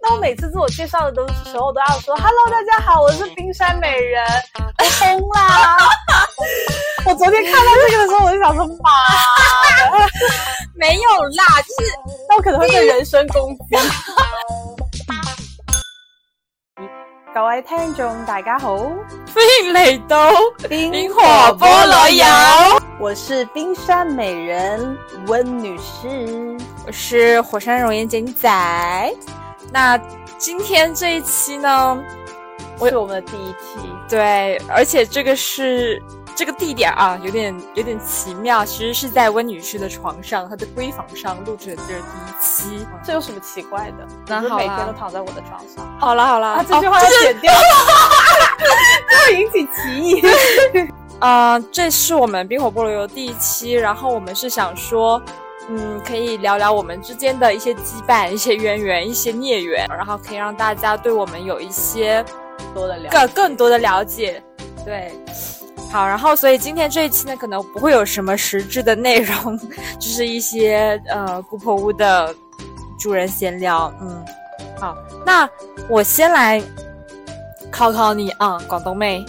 那我每次自我介绍的时候都要说 “Hello，大家好，我是冰山美人”，我疯啦！我昨天看到这个的时候，我就想说妈的，没有啦，就是 那我可能会被人身攻击。各位聽眾大家好，歡迎嚟到冰火菠蘿油，我是冰山美人温女士。我是火山熔岩剪仔。那今天这一期呢，是我们的第一期，对，而且这个是这个地点啊，有点有点奇妙，其实是在温女士的床上，她的闺房上录制的这是第一期。这有什么奇怪的？那好每天都躺在我的床上。好了好了，啊，这句话哦要剪掉，这会引起歧义。呃，这是我们冰火菠萝油第一期，然后我们是想说，嗯，可以聊聊我们之间的一些羁绊、一些渊源、一些孽缘，然后可以让大家对我们有一些多的了，更更多的了解。对，好，然后所以今天这一期呢，可能不会有什么实质的内容，就是一些呃姑婆屋的主人闲聊。嗯，好，那我先来考考你啊，广东妹，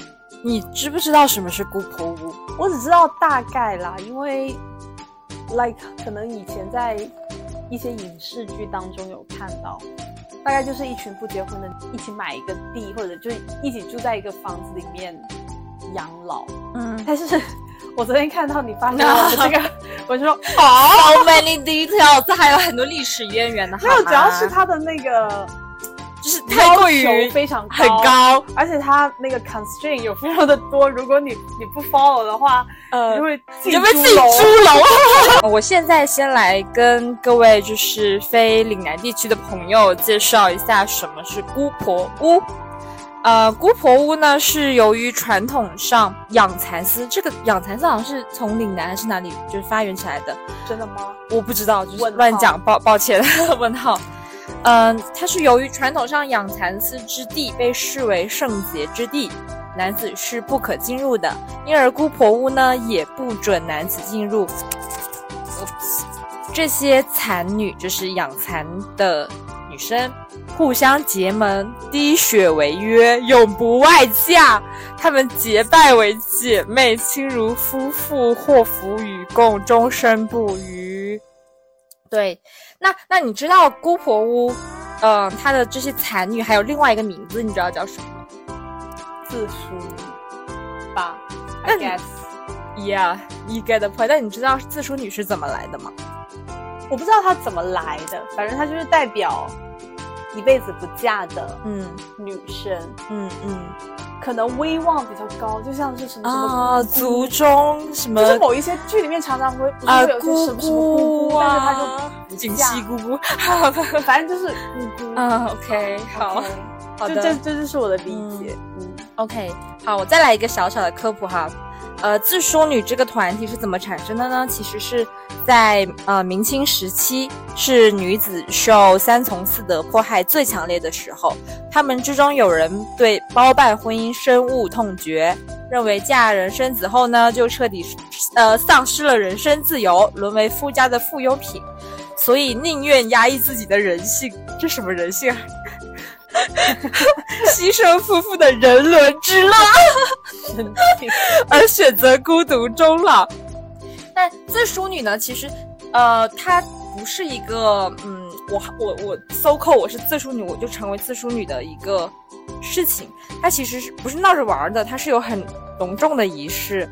你知不知道什么是姑婆屋？我只知道大概啦，因为 like 可能以前在一些影视剧当中有看到，大概就是一群不结婚的一起买一个地，或者就一起住在一个房子里面养老。嗯，但是我昨天看到你发 现我的这个，我就说哦，so many details，这还有很多历史渊源的，没有，主要是它的那个就是太过于要求非常很高，而且它那个 constraint 有非常的多，如果你你不 follow 的话，呃你就会你就被自己楼猪笼。我现在先来跟各位就是非岭南地区的朋友介绍一下什么是姑婆屋。呃，姑婆屋呢是由于传统上养蚕丝，这个养蚕丝好像是从岭南还是哪里就是发源起来的，真的吗？我不知道，就是乱讲，抱抱歉，问号。嗯，它是由于传统上养蚕丝之地被视为圣洁之地，男子是不可进入的，因而姑婆屋呢也不准男子进入。这些蚕女就是养蚕的女生，互相结盟，滴血为约，永不外嫁。她们结拜为姐妹，亲如夫妇，祸福与共，终身不渝。对，那那你知道姑婆屋，嗯、她的这些残女还有另外一个名字，你知道叫什么吗自梳吧？I guess. Yeah, you get the point。但你知道自梳女是怎么来的吗？我不知道她怎么来的，反正她就是代表一辈子不嫁的嗯女生，嗯嗯。可能威望比较高，就像是什么什么族中什么就是某一些剧里面常常会啊会有些什么什么姑姑，但是她就锦嫁溪姑姑。反正就是姑姑。啊，OK，好好的就这这就是我的理解。嗯，，OK，好，我再来一个小小的科普哈。呃，自梳女这个团体是怎么产生的呢？其实是在呃明清时期，是女子受三从四德迫害最强烈的时候。他们之中有人对包办婚姻深恶痛绝，认为嫁人生子后呢，就彻底呃丧失了人身自由，沦为夫家的附庸品，所以宁愿压抑自己的人性。这什么人性啊？牺牲夫妇的人伦之乐。而选择孤独终老。但自梳女呢，其实，呃，她不是一个，嗯，我我我搜扣我是自梳女，我就成为自梳女的一个事情。它其实是不是闹着玩儿的？它是有很隆重的仪式。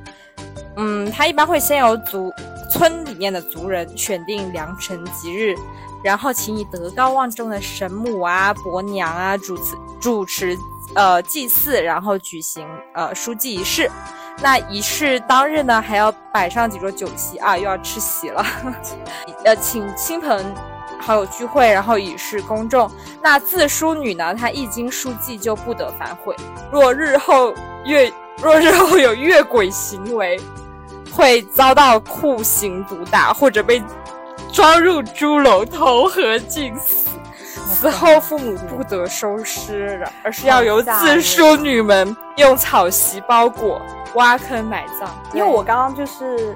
嗯，他一般会先由族村里面的族人选定良辰吉日，然后请以德高望重的神母啊、伯娘啊主持主持呃祭祀，然后举行呃书祭仪式。那仪式当日呢，还要摆上几桌酒席啊，又要吃席了，呃，请亲朋好友聚会，然后以示公众。那自梳女呢，她一经书祭就不得反悔，若日后越若日后有越轨行为，会遭到酷刑毒打，或者被装入猪笼投河浸死。死后父母不得收尸，而是要由自梳女们用草席包裹，挖坑埋葬。因为我刚刚就是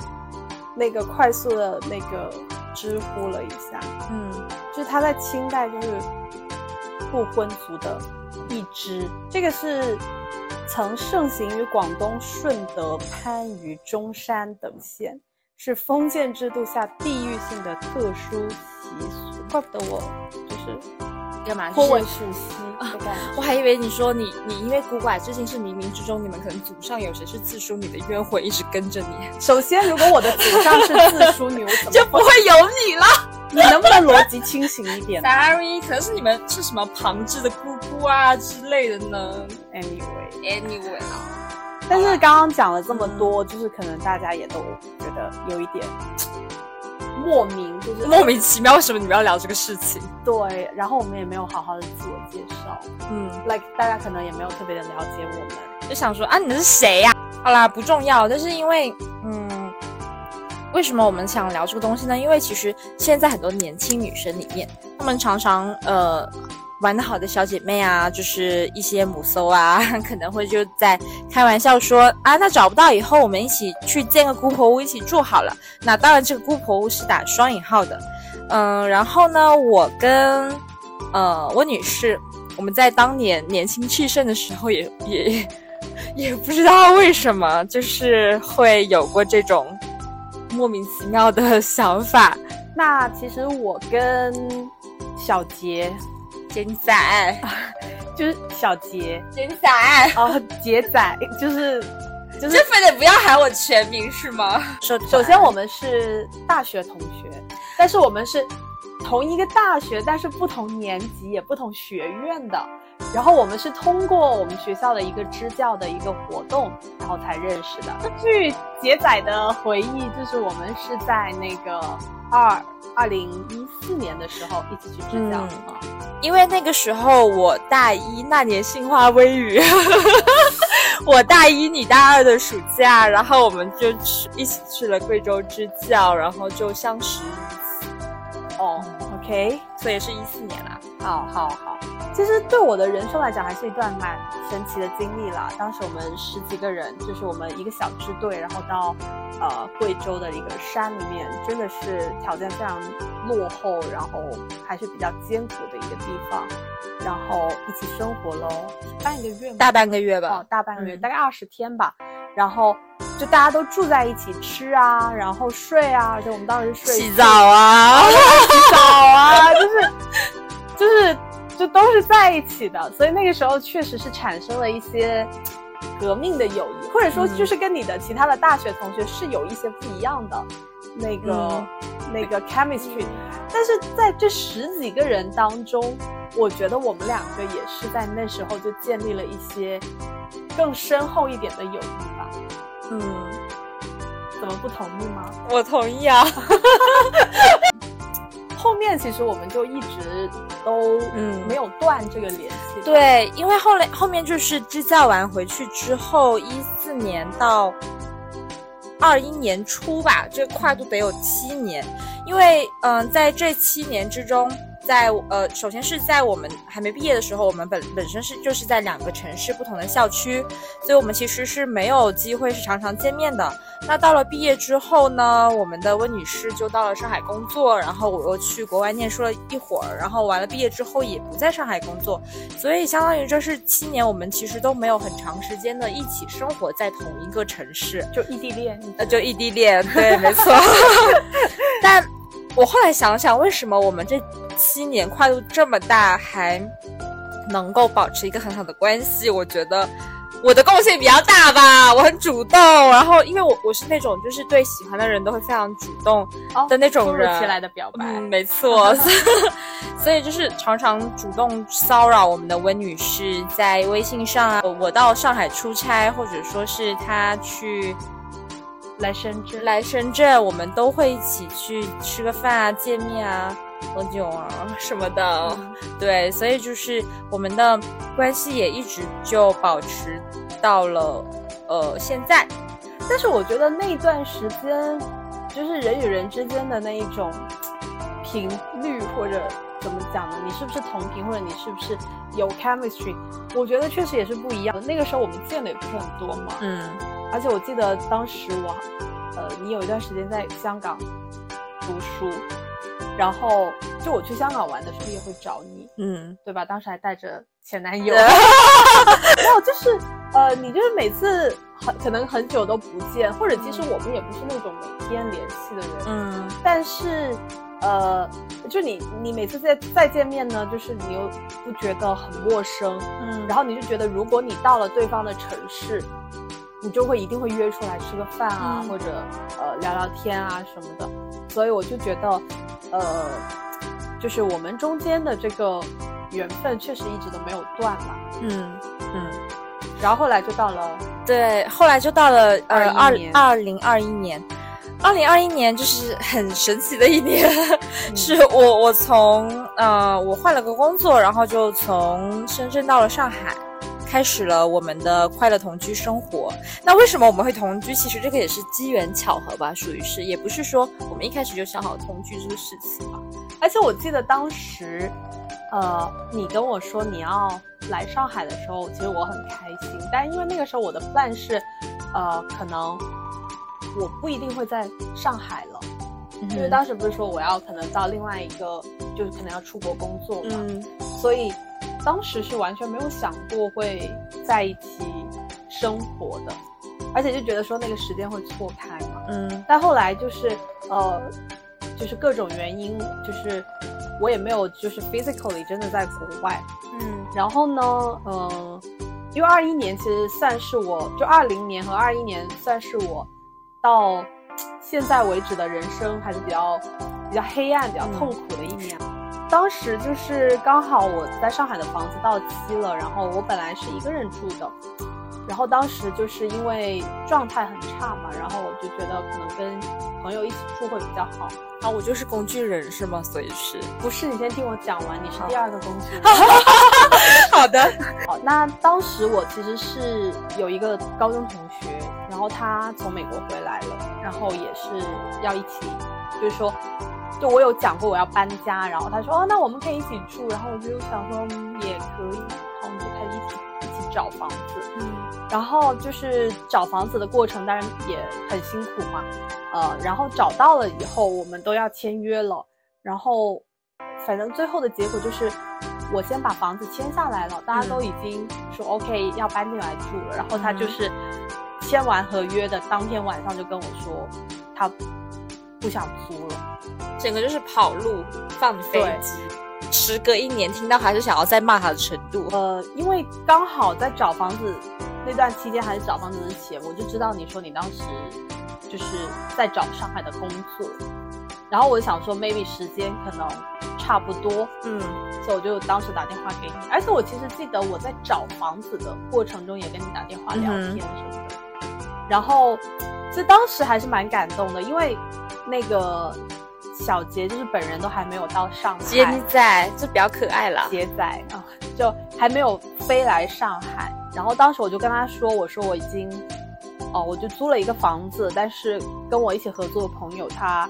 那个快速的那个知乎了一下，嗯就是他在清代就是不婚族的一支，这个是曾盛行于广东顺德、番禺、中山等县，是封建制度下地域性的特殊习俗。怪不得我就是干嘛？颇为就是熟悉的感觉。我还以为你说你你因为古拐最近是冥冥之中，你们可能祖上有谁是自梳女的冤魂一直跟着你，首先，如果我的祖上是自梳女，我怎么就不会有你了。你能不能逻辑清醒一点 Sorry，可能是你们是什么旁支的姑姑啊之类的呢？Anyway，？Anyway 啊，但是刚刚讲了这么多，就是可能大家也都觉得有一点莫名，就是莫名其妙，为什么你们要聊这个事情？对，然后我们也没有好好的自我介绍嗯，，like 大家可能也没有特别的了解我们。就想说啊，你是谁呀、好啦，不重要，但是因为嗯，为什么我们想聊这个东西呢？因为其实现在很多年轻女生里面，她们常常呃玩得好的小姐妹啊，就是一些母搜啊，可能会就在开玩笑说啊，那找不到以后我们一起去建个姑婆屋一起住好了。那当然，这个姑婆屋是打双引号的。嗯，然后呢，我跟呃我女士，我们在当年年轻气盛的时候也，也也不知道为什么，就是会有过这种莫名其妙的想法。那其实我跟小杰，简 仔，就是小杰，简仔，哦，杰仔，就是就是这非得不要喊我全名是吗？首首先，我们是大学同学，但是我们是同一个大学，但是不同年级也不同学院的。然后我们是通过我们学校的一个支教的一个活动，然后才认识的。据杰仔的回忆，就是我们是在那个二二零一四年的时候一起去支教嗯。啊。因为那个时候我大一，那年杏花微雨，我大一你大二的暑假，然后我们就去一起去了贵州支教，然后就相识哦，OK，所以是一四年啦。好好好，其实对我的人生来讲，还是一段蛮神奇的经历啦。当时我们十几个人，就是我们一个小支队，然后到呃贵州的一个山里面，真的是条件非常落后，然后还是比较艰苦的一个地方，然后一起生活喽，半个月吗？大半个月吧哦，，大半个月，嗯大概二十天吧。然后就大家都住在一起吃啊，然后睡啊，而且我们当时睡洗澡啊，洗澡啊，就是就是就都是在一起的，所以那个时候确实是产生了一些革命的友谊，或者说嗯就是跟你的其他的大学同学是有一些不一样的那个、嗯那个 chemistry，但是在这十几个人当中，我觉得我们两个也是在那时候就建立了一些更深厚一点的友谊吧。嗯，怎么不同意吗？我同意啊。后面其实我们就一直都嗯没有断这个联系。对，因为后来后面就是支教完回去之后，一四年到二一年初吧，这跨度得有七年。因为嗯、呃在这七年之中，在呃，首先是在我们还没毕业的时候，我们本本身是就是在两个城市不同的校区，所以我们其实是没有机会是常常见面的。那到了毕业之后呢，我们的温女士就到了上海工作，然后我又去国外念书了一会儿，然后完了毕业之后也不在上海工作，所以相当于这是七年，我们其实都没有很长时间的一起生活在同一个城市，就异地恋，呃，就异地恋，对，没错。但我后来想想，为什么我们这七年跨度这么大，还能够保持一个很好的关系？我觉得我的贡献比较大吧，我很主动，然后因为我我是那种就是对喜欢的人都会非常主动哦的那种突如人，其来的表白。嗯，没错，所 以所以就是常常主动骚扰我们的温女士，在微信上啊，我到上海出差，或者说是她去来深圳，来深圳，我们都会一起去吃个饭啊、见面啊、喝酒啊 什么的。嗯对，所以就是我们的关系也一直就保持到了呃现在。但是我觉得那段时间，就是人与人之间的那一种频率，或者怎么讲呢？你是不是同频，或者你是不是有 chemistry？我觉得确实也是不一样的。那个时候我们见的也不是很多嘛，嗯而且我记得当时我，呃，你有一段时间在香港读书，然后就我去香港玩的时候也会找你，嗯，对吧？当时还带着前男友，没有，就是呃，你就是每次很可能很久都不见，或者其实我们也不是那种每天联系的人，嗯但是呃，就你你每次再再见面呢，就是你又不觉得很陌生，嗯。然后你就觉得如果你到了对方的城市，你就会一定会约出来吃个饭啊，嗯。或者呃聊聊天啊什么的，所以我就觉得呃，就是我们中间的这个缘分确实一直都没有断嘛。嗯嗯，然后后来就到了对，后来就到了呃21二年。二零二一年，二零二一年就是很神奇的一年，是我我从呃我换了个工作，然后就从深圳到了上海。开始了我们的快乐同居生活。那为什么我们会同居？其实这个也是机缘巧合吧，属于是，也不是说我们一开始就想好同居这个事情吧。而且我记得当时，呃，你跟我说你要来上海的时候，其实我很开心。但因为那个时候我的 plan 是，呃，可能我不一定会在上海了，因为当时不是说我要可能到另外一个，就是可能要出国工作嘛，嗯所以当时是完全没有想过会在一起生活的，而且就觉得说那个时间会错开嘛。嗯但后来就是呃，就是各种原因，就是我也没有就是 physically 真的在国外。嗯然后呢，呃，因为二一年其实算是我就二零年和二一年算是我到现在为止的人生还是比较比较黑暗、比较痛苦的一年。当时就是刚好我在上海的房子到期了，然后我本来是一个人住的，然后当时就是因为状态很差嘛，然后我就觉得可能跟朋友一起住会比较好。啊，我就是工具人是吗？所以是不是，你先听我讲完，你是第二个工具人。好的。好，那当时我其实是有一个高中同学，然后他从美国回来了，然后也是要一起，就是说，就我有讲过我要搬家，然后他说哦，那我们可以一起住，然后我就想说、嗯、也可以，然后我们就开始一起一起找房子，嗯。然后就是找房子的过程，当然也很辛苦嘛，呃，然后找到了以后，我们都要签约了，然后反正最后的结果就是，我先把房子签下来了，大家都已经说 OK 要搬进来住了，然后他就是签完合约的当天晚上就跟我说，他不想租了。整个就是跑路、放飞机。时隔一年，听到还是想要再骂他的程度。呃，因为刚好在找房子那段期间，还是找房子之前，我就知道你说你当时就是在找上海的工作，然后我想说 maybe 时间可能差不多，嗯所以我就当时打电话给你。而且我其实记得我在找房子的过程中也跟你打电话聊天什么的，然后其实当时还是蛮感动的，因为那个小杰就是本人都还没有到上海，杰仔就比较可爱了。杰仔啊，就还没有飞来上海。然后当时我就跟他说，我说我已经，哦，我就租了一个房子，但是跟我一起合作的朋友他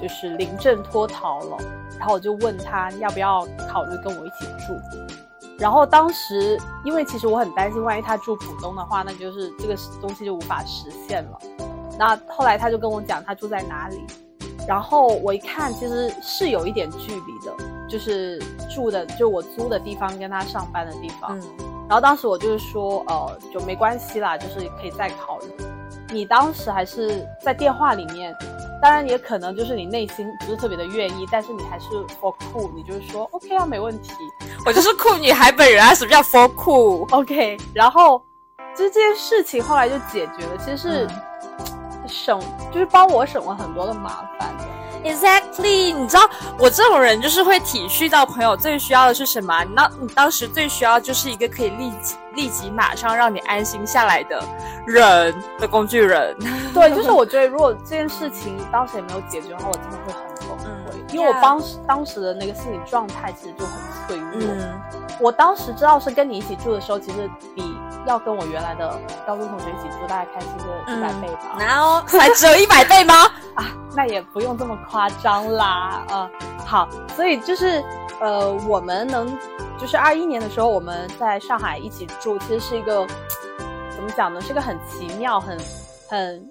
就是临阵脱逃了。然后我就问他要不要考虑跟我一起住。然后当时因为其实我很担心，万一他住浦东的话，那就是这个东西就无法实现了。那后来他就跟我讲他住在哪里，然后我一看其实是有一点距离的，就是住的就我租的地方跟他上班的地方。嗯然后当时我就是说，呃，就没关系啦，就是可以再考虑。你当时还是在电话里面，当然也可能就是你内心不是特别的愿意，但是你还是 for cool，你就是说 OK 啊，没问题我就是酷女孩本人啊！什么叫 for 酷？，OK。然后这件事情后来就解决了，其实是省，就是帮我省了很多的麻烦。Exactly，你知道我这种人就是会体恤到朋友最需要的是什么？那你当时最需要就是一个可以立即立即马上让你安心下来的人的工具人。对，就是我觉得如果这件事情当时也没有解决的话，我真的会很崩溃，嗯因为我当时当时的那个心理状态其实就很脆弱。嗯我当时知道是跟你一起住的时候，其实比要跟我原来的高中同学一起住大概开心个一百倍吧。难哦 才只有一百倍吗？啊，那也不用这么夸张啦。啊，好，所以就是呃，我们能就是二一年的时候，我们在上海一起住，其实是一个怎么讲呢？是个很奇妙、很很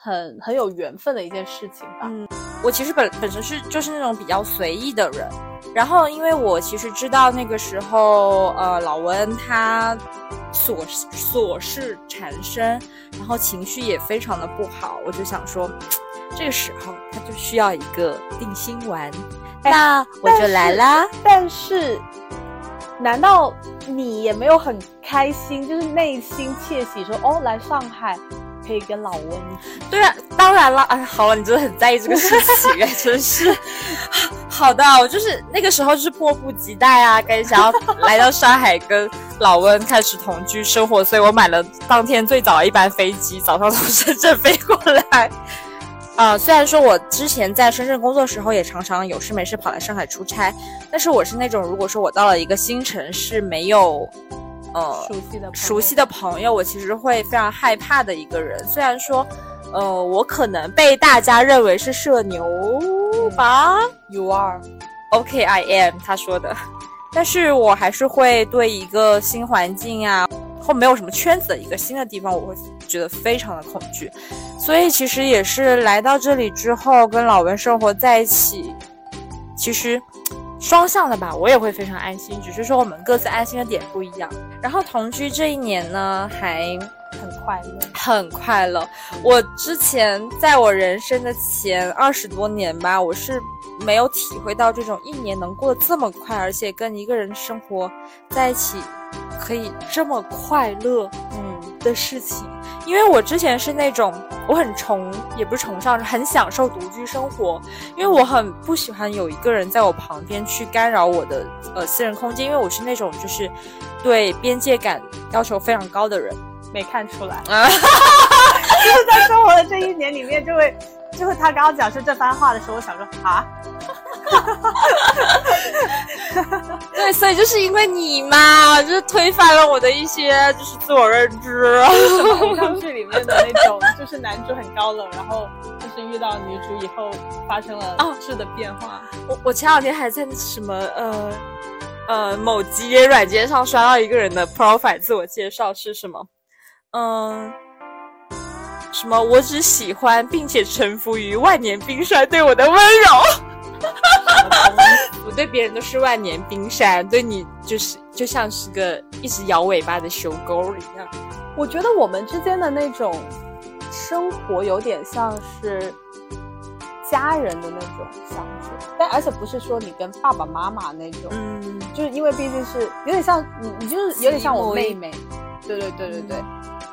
很很有缘分的一件事情吧。嗯我其实本本身是就是那种比较随意的人，然后因为我其实知道那个时候，呃，老温他琐琐事缠身，然后情绪也非常的不好，我就想说，这个时候他就需要一个定心丸，那我就来啦。但是，难道你也没有很开心，就是内心窃喜说，哦，来上海？可以跟老温对啊，当然了，哎，好了，你真的很在意这个事情，哎，真是 好的，我就是那个时候就是迫不及待啊，跟想要来到上海跟老温开始同居生活，所以我买了当天最早的一班飞机，早上从深圳飞过来。啊，虽然说我之前在深圳工作时候也常常有事没事跑来上海出差，但是我是那种如果说我到了一个新城市没有。呃，熟悉的熟悉的朋友，我其实会非常害怕的一个人。虽然说，呃，我可能被大家认为是社牛吧，You are OK, I am。他说的，但是我还是会对一个新环境啊，或没有什么圈子的一个新的地方，我会觉得非常的恐惧。所以其实也是来到这里之后，跟老文生活在一起，其实。双向的吧，我也会非常安心，只是说我们各自安心的点不一样。然后同居这一年呢，还很快乐，很快乐。我之前在我人生的前二十多年吧，我是没有体会到这种一年能过得这么快，而且跟一个人生活在一起可以这么快乐，嗯的事情。因为我之前是那种我很崇，也不是崇尚，很享受独居生活。因为我很不喜欢有一个人在我旁边去干扰我的呃私人空间。因为我是那种就是对边界感要求非常高的人。没看出来，就是在生活的这一年里面，就会就是他刚刚讲出这番话的时候，我想说啊。对，所以就是因为你嘛，就是推翻了我的一些就是自我认知。偶像剧里面的那种，就是男主很高冷，然后就是遇到女主以后发生了质的变化。我我前两天还在什么呃呃某集约软件上刷到一个人的 profile 自我介绍是什么？嗯，什么？我只喜欢并且臣服于万年冰山对我的温柔。我对别人都是万年冰山，对你就是就像是个一直摇尾巴的熊狗一样。我觉得我们之间的那种生活有点像是家人的那种相处，但而且不是说你跟爸爸妈妈那种，嗯，就是因为毕竟是有点像你，你就是有点像我妹妹，对对对对对。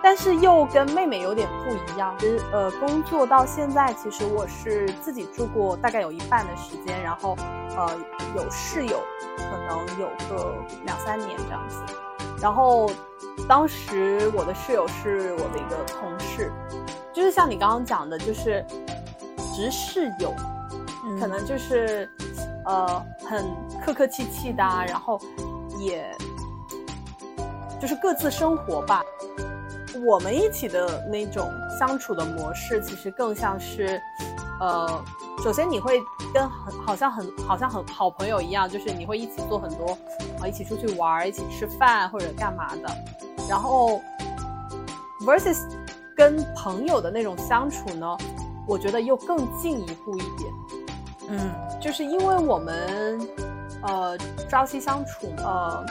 但是又跟妹妹有点不一样。其实，呃，工作到现在，其实我是自己住过大概有一半的时间，然后，呃，有室友，可能有个两三年这样子。然后，当时我的室友是我的一个同事，就是像你刚刚讲的，就是直室友，可能就是，呃，很客客气气的，然后，也就是各自生活吧。我们一起的那种相处的模式，其实更像是，呃，首先你会跟很好像很好像很好朋友一样，就是你会一起做很多，啊，一起出去玩，一起吃饭或者干嘛的。然后，versus 跟朋友的那种相处呢，我觉得又更进一步一点。嗯，就是因为我们，呃，朝夕相处，呃，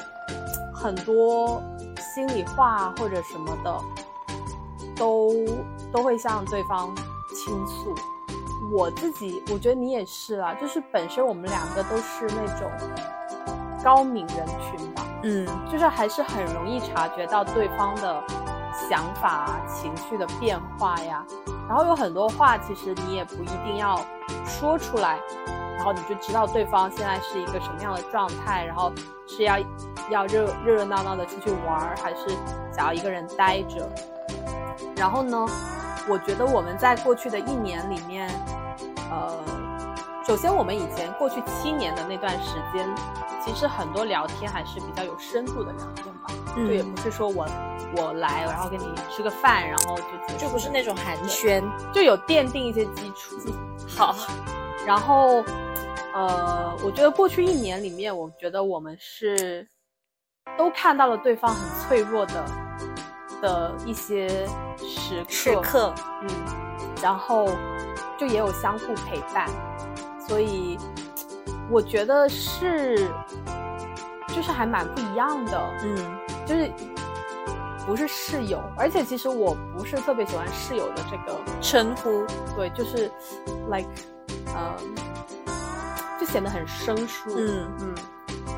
很多。心里话或者什么的，都都会向对方倾诉。我自己，我觉得你也是啦，就是本身我们两个都是那种高敏人群吧，嗯，就是还是很容易察觉到对方的想法、情绪的变化呀。然后有很多话，其实你也不一定要说出来。然后你就知道对方现在是一个什么样的状态，然后是要要热热热闹闹的出去玩，还是想要一个人待着？然后呢，我觉得我们在过去的一年里面，呃，首先我们以前过去七年的那段时间，其实很多聊天还是比较有深度的聊天吧，就也不是说我我来然后跟你吃个饭，然后就就不是那种寒暄，就有奠定一些基础。好，然后。呃，我觉得过去一年里面，我觉得我们是都看到了对方很脆弱的的一些时刻，时刻，嗯，然后就也有相互陪伴，所以我觉得是，就是还蛮不一样的，嗯。就是不是室友，而且其实我不是特别喜欢室友的这个，称呼，对，就是 like，呃，就显得很生疏，嗯。嗯，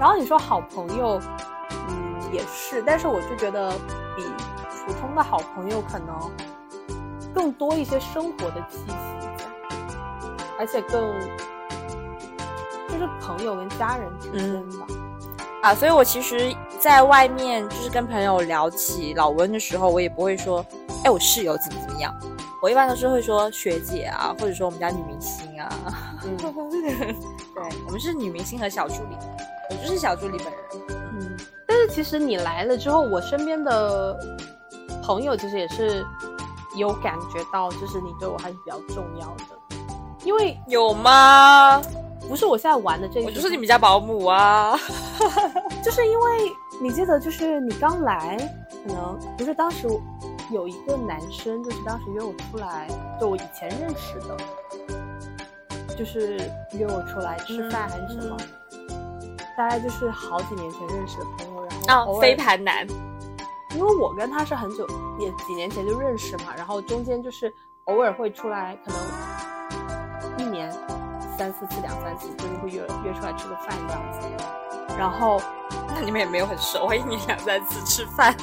然后你说好朋友，嗯，也是，但是我就觉得比普通的好朋友可能更多一些生活的气息在，而且更就是朋友跟家人之间吧。啊，所以我其实在外面就是跟朋友聊起老温的时候，我也不会说，哎，我室友怎么怎么样，我一般都是会说学姐啊，或者说我们家女明星啊，嗯，对，我们是女明星和小助理，我就是小助理本人。嗯，但是其实你来了之后，我身边的朋友其实也是有感觉到，就是你对我还是比较重要的，因为有吗？不是我现在玩的这个，我就是你们家保姆啊。就是因为你记得，就是你刚来，可能不是当时有一个男生，就是当时约我出来，就我以前认识的，就是约我出来吃饭还是什么，大概就是好几年前认识的朋友，然后啊，飞盘男，因为我跟他是很久，也几年前就认识嘛，然后中间就是偶尔会出来，可能一年三四次、两三次，就是会约约出来吃个饭这样子。然后，那你们也没有很熟，一年两三次吃饭。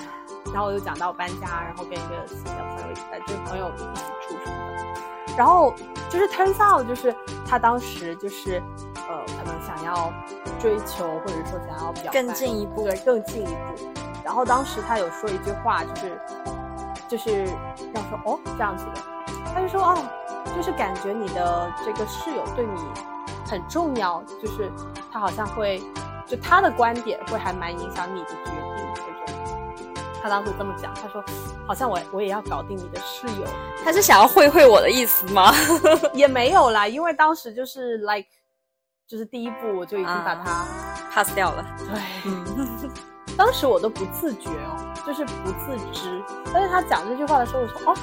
然后我就讲到搬家，然后跟一个新的朋友一起在，就是朋友一起住什么的。然后就是 turns out，就是他当时就是呃，可能想要追求，或者说想要表更进一步，对，更进一步。然后当时他有说一句话，就是就是要说哦这样子的，他就说哦，就是感觉你的这个室友对你很重要，就是他好像会，就他的观点会还蛮影响你的决定这种。他当时这么讲，他说好像我我也要搞定你的室友，他是想要会会我的意思吗？也没有啦，因为当时就是 like，就是第一步我就已经把他、pass 掉了。对，嗯，当时我都不自觉哦，就是不自知。但是他讲这句话的时候，我说哦，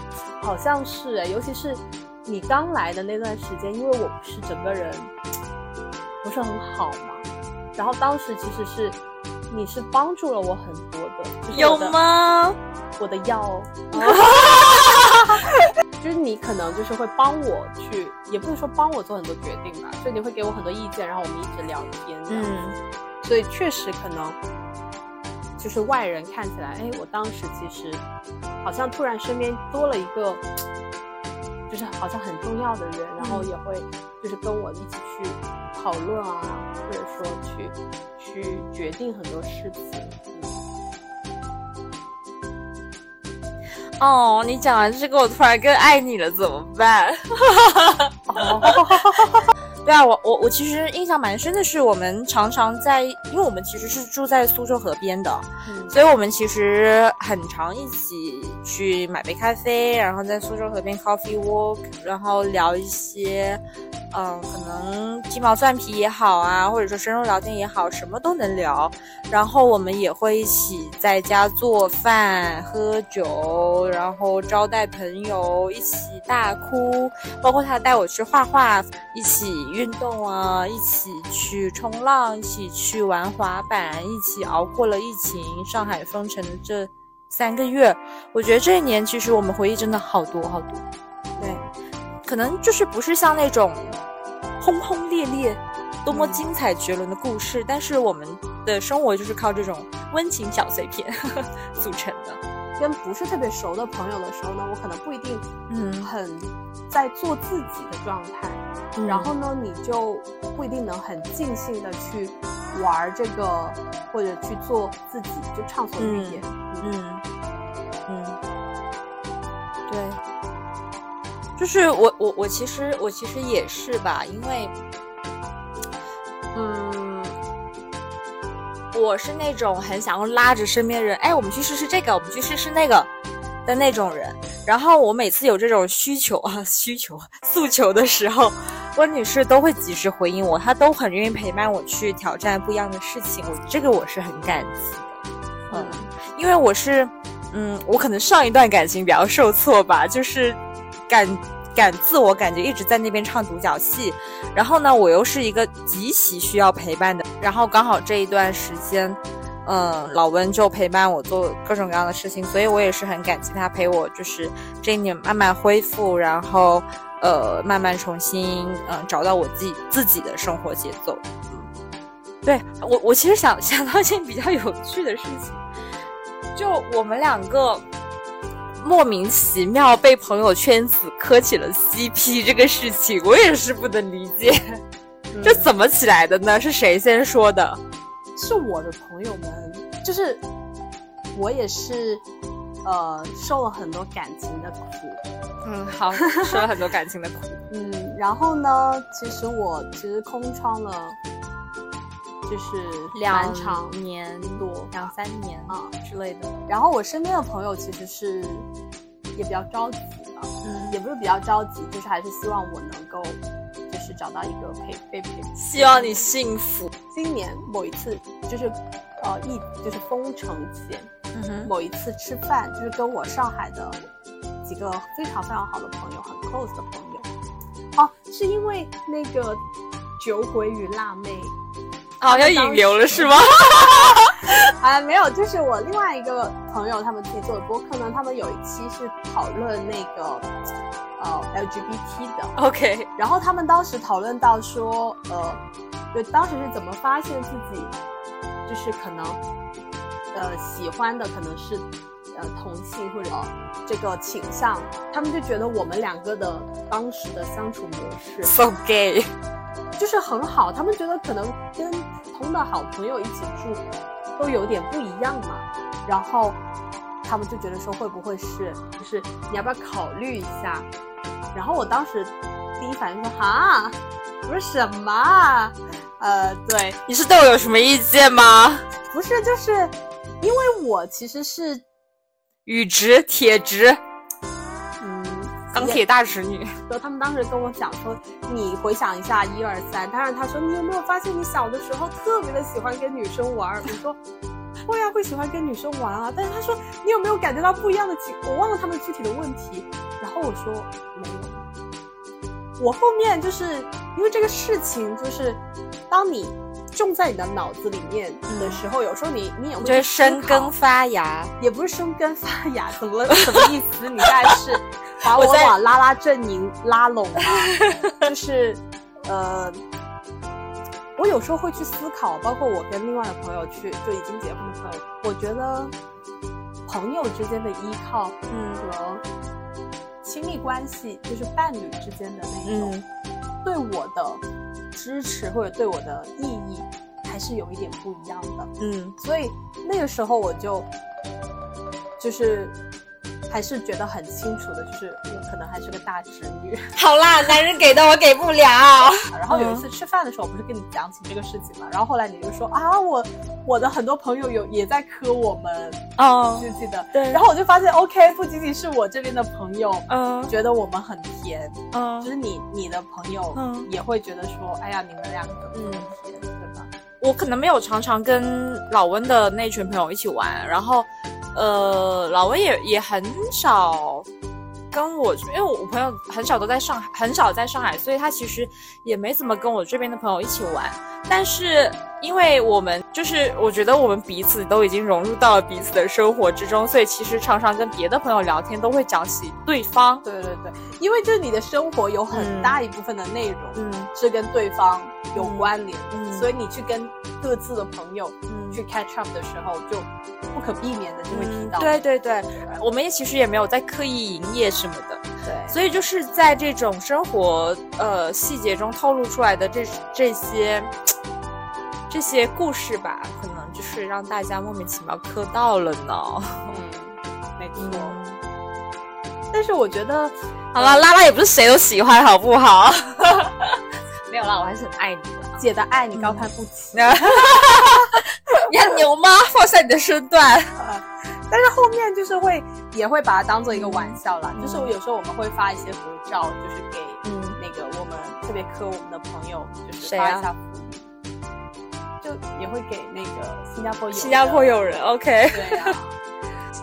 好像是哎，尤其是你刚来的那段时间，因为我不是整个人 不是很好嘛，然后当时其实是你是帮助了我很多的，就是有吗？我的药，就是你可能就是会帮我去，也不是说帮我做很多决定吧，所以你会给我很多意见，然后我们一直聊天这样。嗯所以确实可能就是外人看起来，哎，我当时其实好像突然身边多了一个，就是好像很重要的人，然后也会就是跟我一起去讨论啊，或者说去去决定很多事情。哦，你讲完这个，我突然更爱你了，怎么办？哦，对啊，我我我其实印象蛮深的是，我们常常在，因为我们其实是住在苏州河边的，嗯所以我们其实很常一起去买杯咖啡，然后在苏州河边 coffee walk，然后聊一些，嗯、可能鸡毛蒜皮也好啊，或者说深入聊天也好，什么都能聊。然后我们也会一起在家做饭、喝酒，然后招待朋友，一起大哭，包括他带我去画画，一起运动啊，一起去冲浪，一起去玩滑板，一起熬过了疫情、上海封城的这三个月。我觉得这一年其实我们回忆真的好多好多。对，可能就是不是像那种轰轰烈烈、多么精彩绝伦的故事，但是我们的生活就是靠这种温情小碎片 组成的。跟不是特别熟的朋友的时候呢，我可能不一定嗯。很在做自己的状态，然后呢，你就不一定能很尽兴的去玩这个，或者去做自己，就畅所欲言。嗯。嗯嗯，对，就是我我我其实我其实也是吧，因为，我是那种很想要拉着身边人，哎，我们去试试这个，我们去试试那个的那种人。然后我每次有这种需求啊、需求、诉求的时候，温女士都会及时回应我，她都很愿意陪伴我去挑战不一样的事情。我这个我是很感激的。嗯，因为我是，嗯，我可能上一段感情比较受挫吧，就是感感自我感觉一直在那边唱独角戏，然后呢，我又是一个极其需要陪伴的，然后刚好这一段时间，嗯，老温就陪伴我做各种各样的事情，所以我也是很感激他陪我，就是这一年慢慢恢复，然后呃，慢慢重新嗯找到我自己自己的生活节奏。对我，我其实想想到一件比较有趣的事情，就我们两个莫名其妙被朋友圈子磕起了 CP 这个事情，我也是不能理解，这怎么起来的呢？是谁先说的？是我的朋友们，就是我也是，呃，受了很多感情的苦。嗯，好，受了很多感情的苦。嗯，然后呢，其实我其实空窗了。就是两年多，两三年啊之类的。然后我身边的朋友其实是也比较着急的，嗯，也不是比较着急，就是还是希望我能够就是找到一个陪被陪，希望你幸福。今年某一次就是呃一就是封城前，嗯哼，某一次吃饭，就是跟我上海的几个非常非常好的朋友，很 close 的朋友，哦，是因为那个酒鬼与辣妹。好像引流了是吗？啊，没有，就是我另外一个朋友他们自己做的播客呢，他们有一期是讨论那个呃 LGBT 的，OK，然后他们当时讨论到说，呃，就当时是怎么发现自己就是可能呃喜欢的可能是呃同性或者这个倾向，他们就觉得我们两个的当时的相处模式 so gay。就是很好，他们觉得可能跟普通的好朋友一起住都有点不一样嘛，然后他们就觉得说会不会是，就是你要不要考虑一下？然后我当时第一反应说哈，我说什么？呃，对，你是对我有什么意见吗？不是，就是因为我其实是羽直铁直。嗯钢铁大直女，就他们当时跟我讲说，你回想一下一二三，当然他说你有没有发现你小的时候特别的喜欢跟女生玩？我说会啊，会喜欢跟女生玩啊。但是他说你有没有感觉到不一样的情？我忘了他们具体的问题。然后我说没有。我后面就是因为这个事情，就是当你种在你的脑子里面的时候，有时候你你也会生根发芽，也不是生根发芽，怎么什么意思？你大概是？把我往拉拉阵营拉拢啊，就是呃，我有时候会去思考，包括我跟另外的朋友去就已经结婚的朋友，我觉得朋友之间的依靠，嗯，和亲密关系，就是伴侣之间的那种，对我的支持或者对我的意义，还是有一点不一样的，嗯，所以那个时候我就就是。还是觉得很清楚的，就是我可能还是个大直女。好啦，男人给的我给不了。然后有一次吃饭的时候，我不是跟你讲起这个事情嘛？然后后来你就说啊，我我的很多朋友有也在磕我们，哦，记不记得？对。然后我就发现，OK，不仅仅是我这边的朋友，嗯，觉得我们很甜，嗯，就是你你的朋友，嗯，也会觉得说，哎呀，你们两个，很，甜，对吧？我可能没有常常跟老温的那群朋友一起玩，然后。呃，老温也也很少跟我，因为我朋友很少都在上海，很少在上海，所以他其实也没怎么跟我这边的朋友一起玩。但是，因为我们就是我觉得我们彼此都已经融入到了彼此的生活之中，所以其实常常跟别的朋友聊天都会讲起对方。对对对，因为就是你的生活有很大一部分的内容，嗯，是跟对方有关联，嗯，所以你去跟各自的朋友，嗯，去 catch up 的时候就。不可避免的就会提到，对对对，我们也其实也没有在刻意营业什么的，对，所以就是在这种生活呃细节中透露出来的这这些这些故事吧，可能就是让大家莫名其妙磕到了呢。嗯，没错。但是我觉得，好了，拉拉也不是谁都喜欢，好不好？没有啦，我还是很爱你的，姐的爱你高攀不起。你很牛吗？放下你的身段。但是后面就是会也会把它当做一个玩笑啦。就是我有时候我们会发一些合照，就是给嗯那个我们特别磕我们的朋友，就是发一下就也会给那个新加坡新加坡友人。OK。对呀，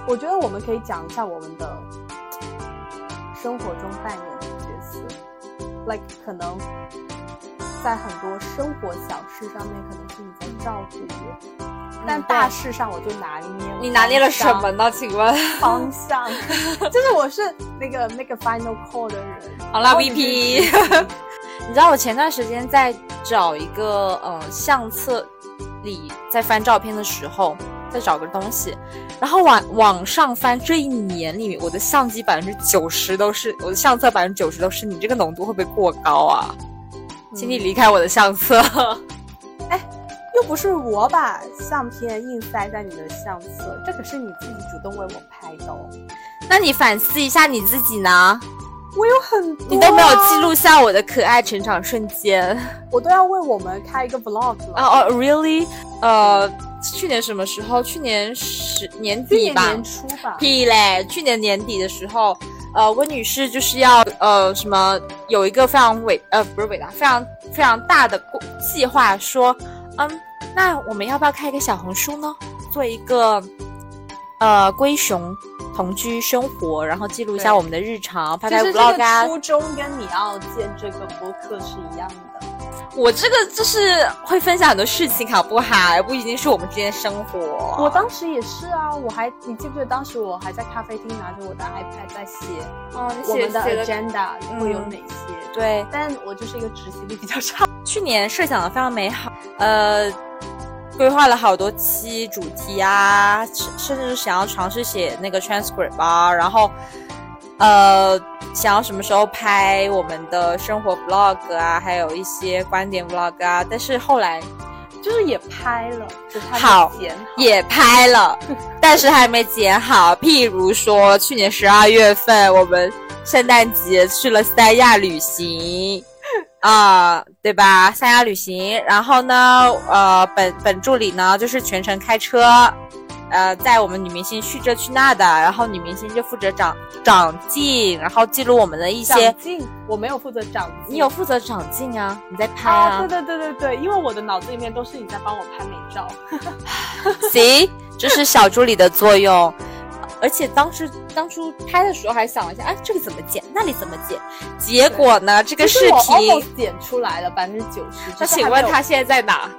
我觉得我们可以讲一下我们的生活中扮演的角色。，like 可能在很多生活小事上面，可能是你在照顾我，但大事上我就拿捏。你拿捏了什么呢？请问方向，就是我是那个 make a final call 的人。好啦，VP。你知道我前段时间在找一个呃相册里，在翻照片的时候，再找个东西，然后往往上翻，这一年里面我的相机百分之九十都是我的相册百分之九十都是你这个浓度会不会过高啊？请你离开我的相册。哎，又不是我把相片硬塞在你的相册，这可是你自己主动为我拍的哦。那你反思一下你自己呢？我有很多，你都没有记录下我的可爱成长瞬间，我都要为我们开一个 vlog 了。哦哦，really？呃，去年什么时候？去年十年底吧，年初吧。屁嘞！去年年底的时候，呃，温女士就是要呃什么有一个非常伟呃不是伟大，非常非常大的计划，说嗯，那我们要不要开一个小红书呢？做一个呃龟熊。同居生活，然后记录一下我们的日常，拍拍 vlog 啊。初衷跟你要建这个播客是一样的。我这个就是会分享很多事情，好不好？不一定是我们之间生活。我当时也是啊，我还你记不记得当时我还在咖啡厅拿着我的 iPad 在写，哦，我们的 agenda 会有哪些？对，但我就是一个执行力比较差。去年设想的非常美好，呃。规划了好多期主题啊，甚至想要尝试写那个 transcript 啊，然后，呃，想要什么时候拍我们的生活 vlog 啊，还有一些观点 vlog 啊，但是后来就是也拍了，就好也拍了，但是还没剪好。譬如说去年十二月份，我们圣诞节去了三亚旅行。啊，对吧？三亚旅行，然后呢，呃，本本助理呢就是全程开车，呃，带我们女明星去这去那的，然后女明星就负责长长镜，然后记录我们的一些。长镜，我没有负责长进，你有负责长镜啊？你在拍啊？对对对对对，因为我的脑子里面都是你在帮我拍美照。行，这是小助理的作用。而且当时当初拍的时候还想了一下，哎，这里怎么剪，那里怎么剪？结果呢，这个视频剪出来了百分之九十。那请问他现在在哪？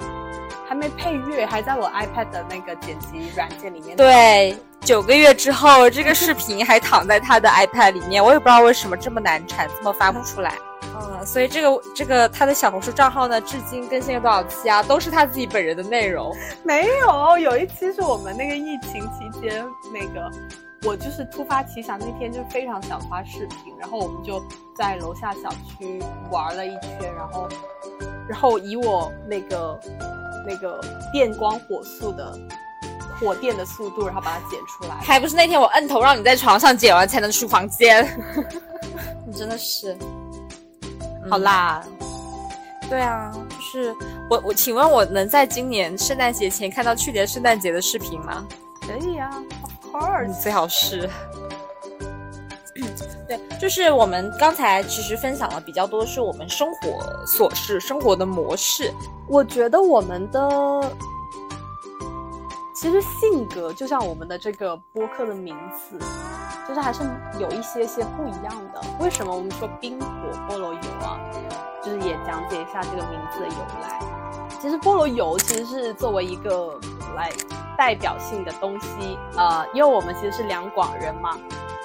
还没配乐，还在我 iPad 的那个剪辑软件里面。对，九个月之后，这个视频还躺在他的 iPad 里面，我也不知道为什么这么难产，这么发不出来。嗯，所以这个这个他的小红书账号呢，至今更新了多少期啊？都是他自己本人的内容。没有，有一期是我们那个疫情期间，那个我就是突发奇想，那天就非常想发视频，然后我们就在楼下小区玩了一圈，然后然后以我那个那个电光火速的火电的速度，然后把它剪出来。还不是那天我摁头让你在床上剪完才能出房间？你 真的是。好啦，对啊，就是我我，请问我能在今年圣诞节前看到去年圣诞节的视频吗？可以啊，Of course，最好是。对，就是我们刚才其实分享了比较多，是我们生活琐事、生活的模式。我觉得我们的。其实性格就像我们的这个播客的名字，就是还是有一些些不一样的。为什么我们说冰火菠萝油啊？就是也讲解一下这个名字的由来。其实菠萝油其实是作为一个来代表性的东西，呃，因为我们其实是两广人嘛。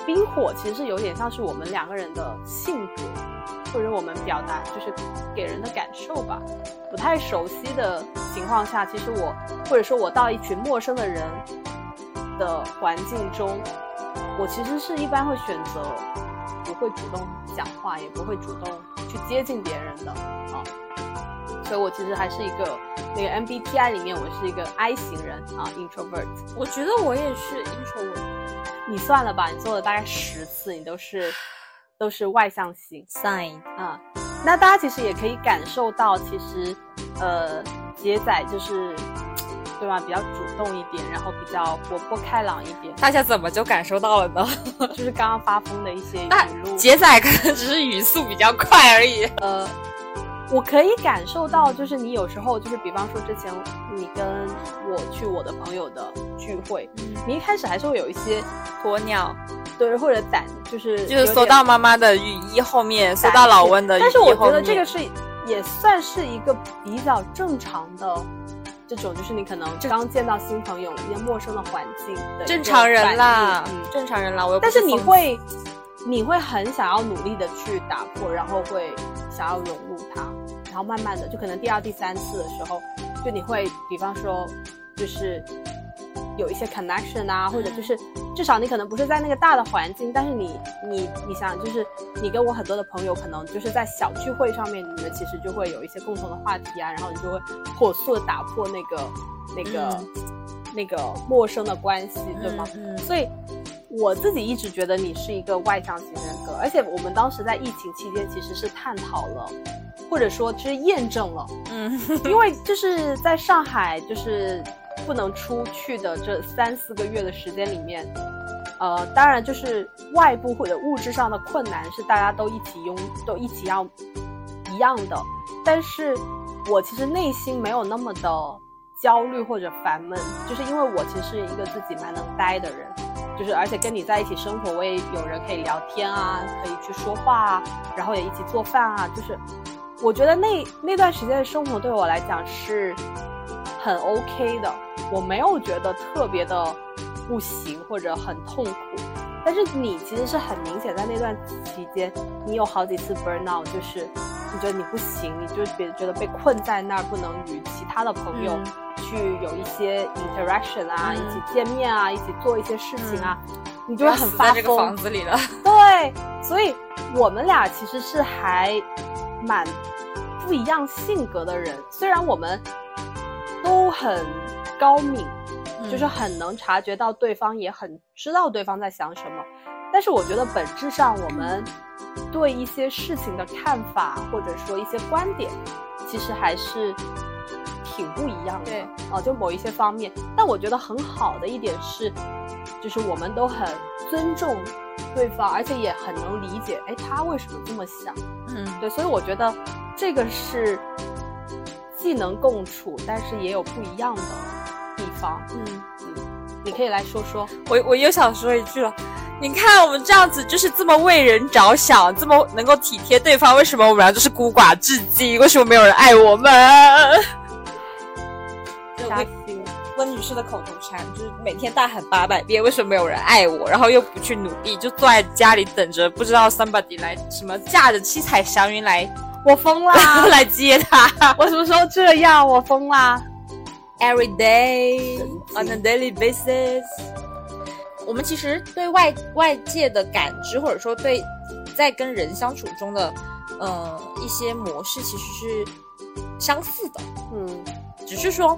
冰火其实是有点像是我们两个人的性格。或者我们表达就是给人的感受吧。不太熟悉的情况下，其实我或者说我到一群陌生的人的环境中，我其实是一般会选择不会主动讲话，也不会主动去接近别人的啊。所以我其实还是一个那个 MBTI 里面，我是一个 I 型人啊，introvert。我觉得我也是 introvert。你算了吧，你做了大概十次，你都是。都是外向型 sign 啊，那大家其实也可以感受到，其实，呃，杰仔就是，对吧？比较主动一点，然后比较活泼开朗一点。大家怎么就感受到了呢？就是刚刚发疯的一些语录。杰仔可能只是语速比较快而已。呃，我可以感受到，就是你有时候就是，比方说之前你跟我去我的朋友的聚会，你一开始还是会有一些鸵鸟。对，或者胆就是就是搜到妈妈的雨衣后面，搜到老温的雨衣但是我觉得这个是也算是一个比较正常的这种，就是你可能刚见到新朋友，一些陌生的环境的正常人啦，嗯，正常人啦。我但是你会你会很想要努力的去打破，然后会想要融入他，然后慢慢的就可能第二、第三次的时候，就你会比方说就是。有一些 connection 啊，或者就是至少你可能不是在那个大的环境，但是你你你想就是你跟我很多的朋友可能就是在小聚会上面，你们其实就会有一些共同的话题啊，然后你就会火速的打破那个那个那个陌生的关系，对吗？嗯。所以我自己一直觉得你是一个外向型人格，而且我们当时在疫情期间其实是探讨了，或者说其实验证了，嗯，因为就是在上海就是。不能出去的这三四个月的时间里面，呃，当然就是外部或者物质上的困难是大家都一起拥都一起要一样的，但是我其实内心没有那么的焦虑或者烦闷，就是因为我其实是一个自己蛮能待的人，就是而且跟你在一起生活，我也有人可以聊天啊，可以去说话啊，然后也一起做饭啊，就是我觉得那那段时间的生活对我来讲是。很 OK 的，我没有觉得特别的不行或者很痛苦，但是你其实是很明显在那段期间，你有好几次 burn out，就是你觉得你不行，你就别觉得被困在那儿，不能与其他的朋友去有一些 interaction 啊，一起见面啊，一起做一些事情啊，你就会很发疯。这个房子里了。对，所以我们俩其实是还蛮不一样性格的人，虽然我们。都很高敏，就是很能察觉到对方，也很知道对方在想什么。但是我觉得本质上，我们对一些事情的看法，或者说一些观点，其实还是挺不一样的。对，啊，就某一些方面。但我觉得很好的一点是，就是我们都很尊重对方，而且也很能理解，哎，他为什么这么想？嗯，对。所以我觉得这个是。既能共处，但是也有不一样的地方。嗯嗯，你可以来说说。我我又想说一句了，你看我们这样子就是这么为人着想，这么能够体贴对方，为什么我们俩就是孤寡至今？为什么没有人爱我们？温温女士的口头禅就是每天大喊八百遍，为什么没有人爱我？然后又不去努力，就坐在家里等着，不知道 somebody 来什么驾着七彩祥云来。我疯啦！来接他！我什么时候这样？我疯啦！Every day on a daily basis，我们其实对外外界的感知，或者说对在跟人相处中的呃一些模式，其实是相似的。嗯，只是说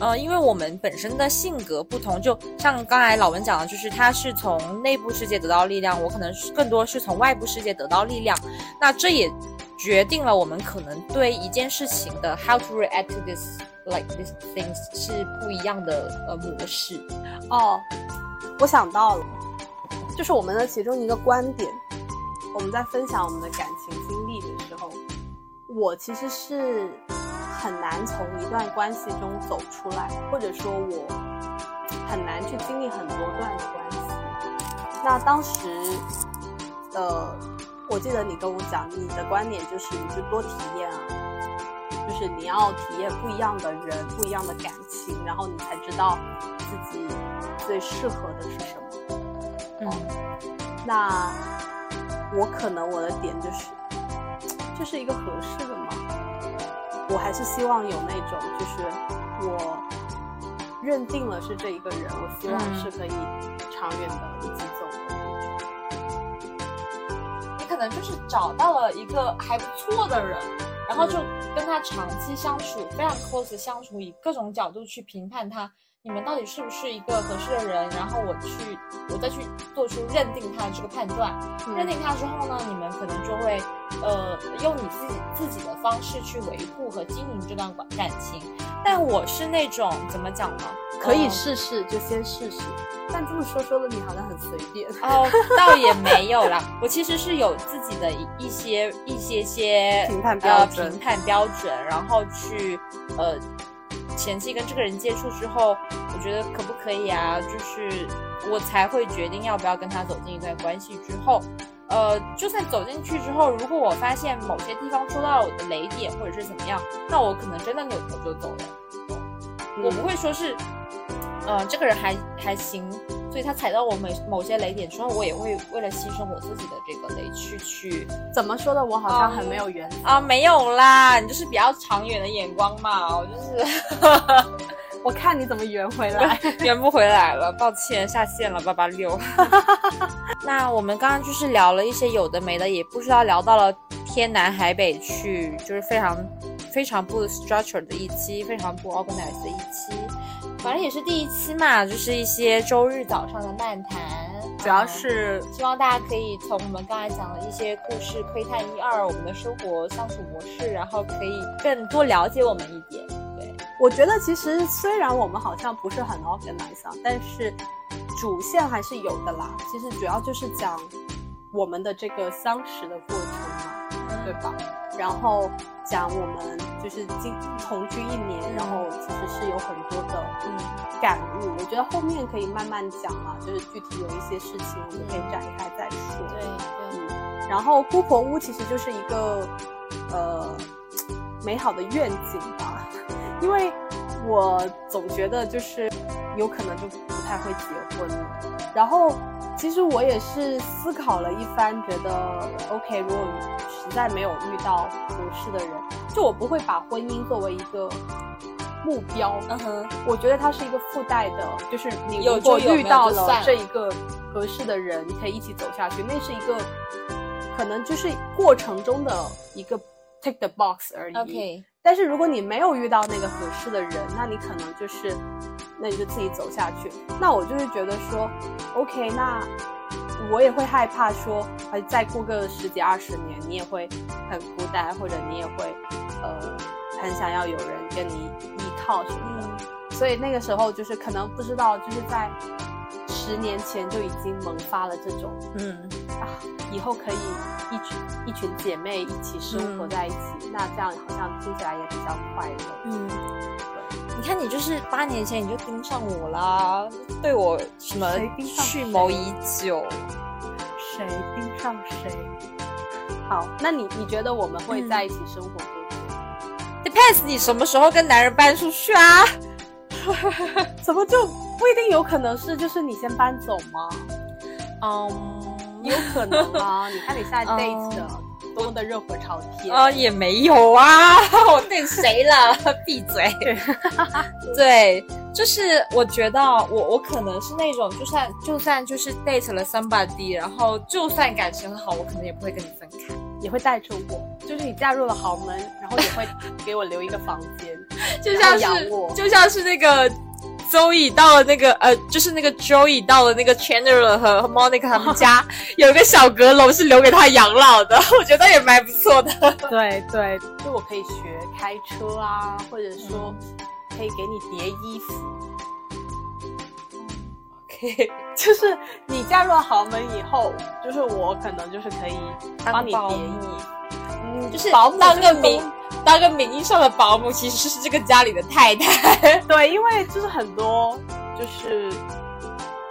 呃，因为我们本身的性格不同，就像刚才老文讲的，就是他是从内部世界得到力量，我可能是更多是从外部世界得到力量。那这也。决定了我们可能对一件事情的 how to react to this like these things 是不一样的呃模式哦。我想到了，就是我们的其中一个观点，我们在分享我们的感情经历的时候，我其实是很难从一段关系中走出来，或者说我很难去经历很多段的关系。那当时的。我记得你跟我讲，你的观点就是你就多体验啊，就是你要体验不一样的人、不一样的感情，然后你才知道自己最适合的是什么。嗯，那我可能我的点就是，这是一个合适的吗？我还是希望有那种，就是我认定了是这一个人，我希望是可以长远的一起能就是找到了一个还不错的人，然后就跟他长期相处，非常 close 相处，以各种角度去评判他，你们到底是不是一个合适的人，然后我去，我再去做出认定他的这个判断。认定他之后呢，你们可能就会，呃，用你自己自己的方式去维护和经营这段感感情。但我是那种怎么讲呢？可以试试，就先试试。但这么说说的，你好像很随便哦，倒也没 有啦。我其实是有自己的一些一些些评判标准，评判标准，然后去呃前期跟这个人接触之后，我觉得可不可以啊？就是我才会决定要不要跟他走进一段关系。之后，呃，就算走进去之后，如果我发现某些地方戳到了我的雷点，或者是怎么样，那我可能真的扭头就走了。我不会说是，呃，这个人还还行，所以他踩到我某某些雷点之后，我也会为了牺牲我自己的这个雷去去怎么说的？我好像很没有原则啊，没有啦，你就是比较长远的眼光嘛，我就是。我看你怎么圆回来，圆不回来了，抱歉，下线了，八八六。那我们刚刚就是聊了一些有的没的，也不知道聊到了天南海北去，就是非常非常不 structured 的一期，非常不 organized 的一期。反正也是第一期嘛，就是一些周日早上的漫谈，主要是希望大家可以从我们刚才讲的一些故事窥探一二我们的生活相处模式，然后可以更多了解我们一点。我觉得其实虽然我们好像不是很 organized，但是主线还是有的啦。其实主要就是讲我们的这个相识的过程嘛，对吧？然后讲我们就是今同居一年，然后其实是有很多的嗯感悟。我觉得后面可以慢慢讲嘛，就是具体有一些事情我们可以展开再说。对对。然后姑婆屋其实就是一个呃美好的愿景吧。因为我总觉得就是有可能就不太会结婚，然后其实我也是思考了一番，觉得 OK，如果实在没有遇到合适的人，就我不会把婚姻作为一个目标。嗯哼，我觉得它是一个附带的，就是你如果遇到了这一个合适的人，你可以一起走下去，那是一个可能就是过程中的一个 take the box 而已。OK。但是如果你没有遇到那个合适的人，那你可能就是，那你就自己走下去。那我就是觉得说，OK，那我也会害怕说，哎，再过个十几二十年，你也会很孤单，或者你也会，呃，很想要有人跟你依靠什么的。所以那个时候就是可能不知道，就是在。十年前就已经萌发了这种，嗯啊，以后可以一群一群姐妹一起生活在一起，那这样好像听起来也比较快乐。嗯，你看你就是八年前你就盯上我啦，对我什么蓄谋已久，谁盯上谁？好，那你你觉得我们会在一起生活多久？Depends，你什么时候跟男人搬出去啊？怎么就？不一定有可能是，就是你先搬走吗？嗯，有可能啊。你看你现在 date 的多么的热火朝天啊，也没有啊。我 date 谁了？闭嘴。对，就是我觉得我我可能是那种，就算就算就是 date 了 somebody，然后就算感情很好，我可能也不会跟你分开，也会带着我。就是你嫁入了豪门，然后也会给我留一个房间，就像是就像是那个。周乙到了那个呃，就是那个 Joey 到了那个 Chandler 和 Monica 他们家，有一个小阁楼是留给他养老的，我觉得也蛮不错的。对对，就我可以学开车啊，或者说可以给你叠衣服。OK，就是你嫁入豪门以后，就是我可能就是可以帮你叠衣服。嗯，就是当个名，当个名义上的保姆，其实是这个家里的太太。对，因为就是很多，就是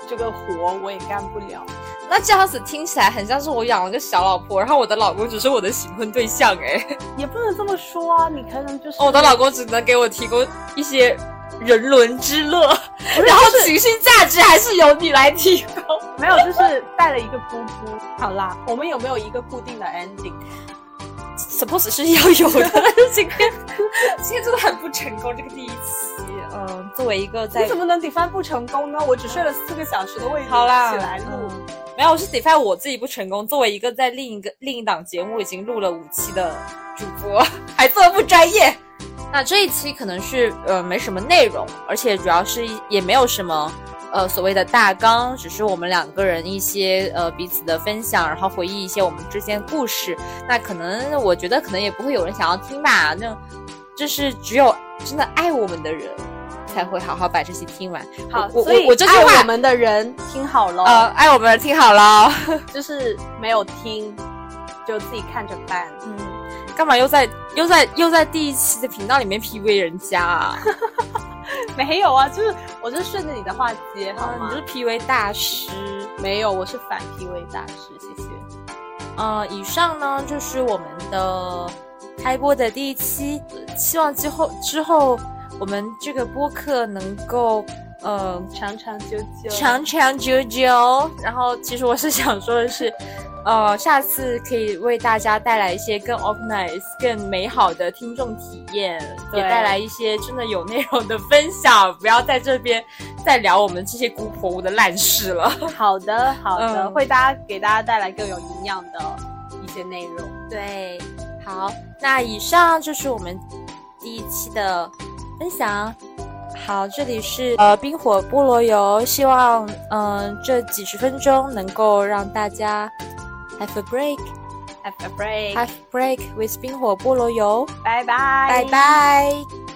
这个活我也干不了。那这样子听起来很像是我养了个小老婆，然后我的老公只是我的新婚对象。哎，也不能这么说啊，你可能就是我的老公只能给我提供一些人伦之乐，然后情绪价值还是由你来提供。没有，就是带了一个姑姑。好啦，我们有没有一个固定的 ending？suppose 是要有的，今天今天真的很不成功，这个第一期，嗯，作为一个在你怎么能 define 不成功呢？我只睡了四个小时的位置好啦，起来录，没有，我是 define 我自己不成功。作为一个在另一个另一档节目已经录了五期的主播，还做的不专业，那这一期可能是呃没什么内容，而且主要是也没有什么。呃，所谓的大纲只是我们两个人一些呃彼此的分享，然后回忆一些我们之间故事。那可能我觉得可能也不会有人想要听吧。那就是只有真的爱我们的人才会好好把这些听完。好，我我我爱我们的人听好了。呃，爱我们的听好了，就是没有听就自己看着办。嗯，干嘛又在又在又在第一期的频道里面 P V 人家啊？没有啊，就是。我是顺着你的话接好吗？你就是 P V 大师，没有，我是反 P V 大师，谢谢。呃，以上呢就是我们的开播的第一期，希望之后之后我们这个播客能够呃长长久久，长长久久。然后其实我是想说的是。呃，下次可以为大家带来一些更 organized、更美好的听众体验，也带来一些真的有内容的分享。不要在这边再聊我们这些姑婆屋的烂事了。好的，好的，会大家给大家带来更有营养的一些内容。对，好，那以上就是我们第一期的分享。好，这里是呃冰火菠萝油，希望嗯这几十分钟能够让大家。Have a break. Have a break. Have a break with 冰火菠萝油。拜拜。拜拜。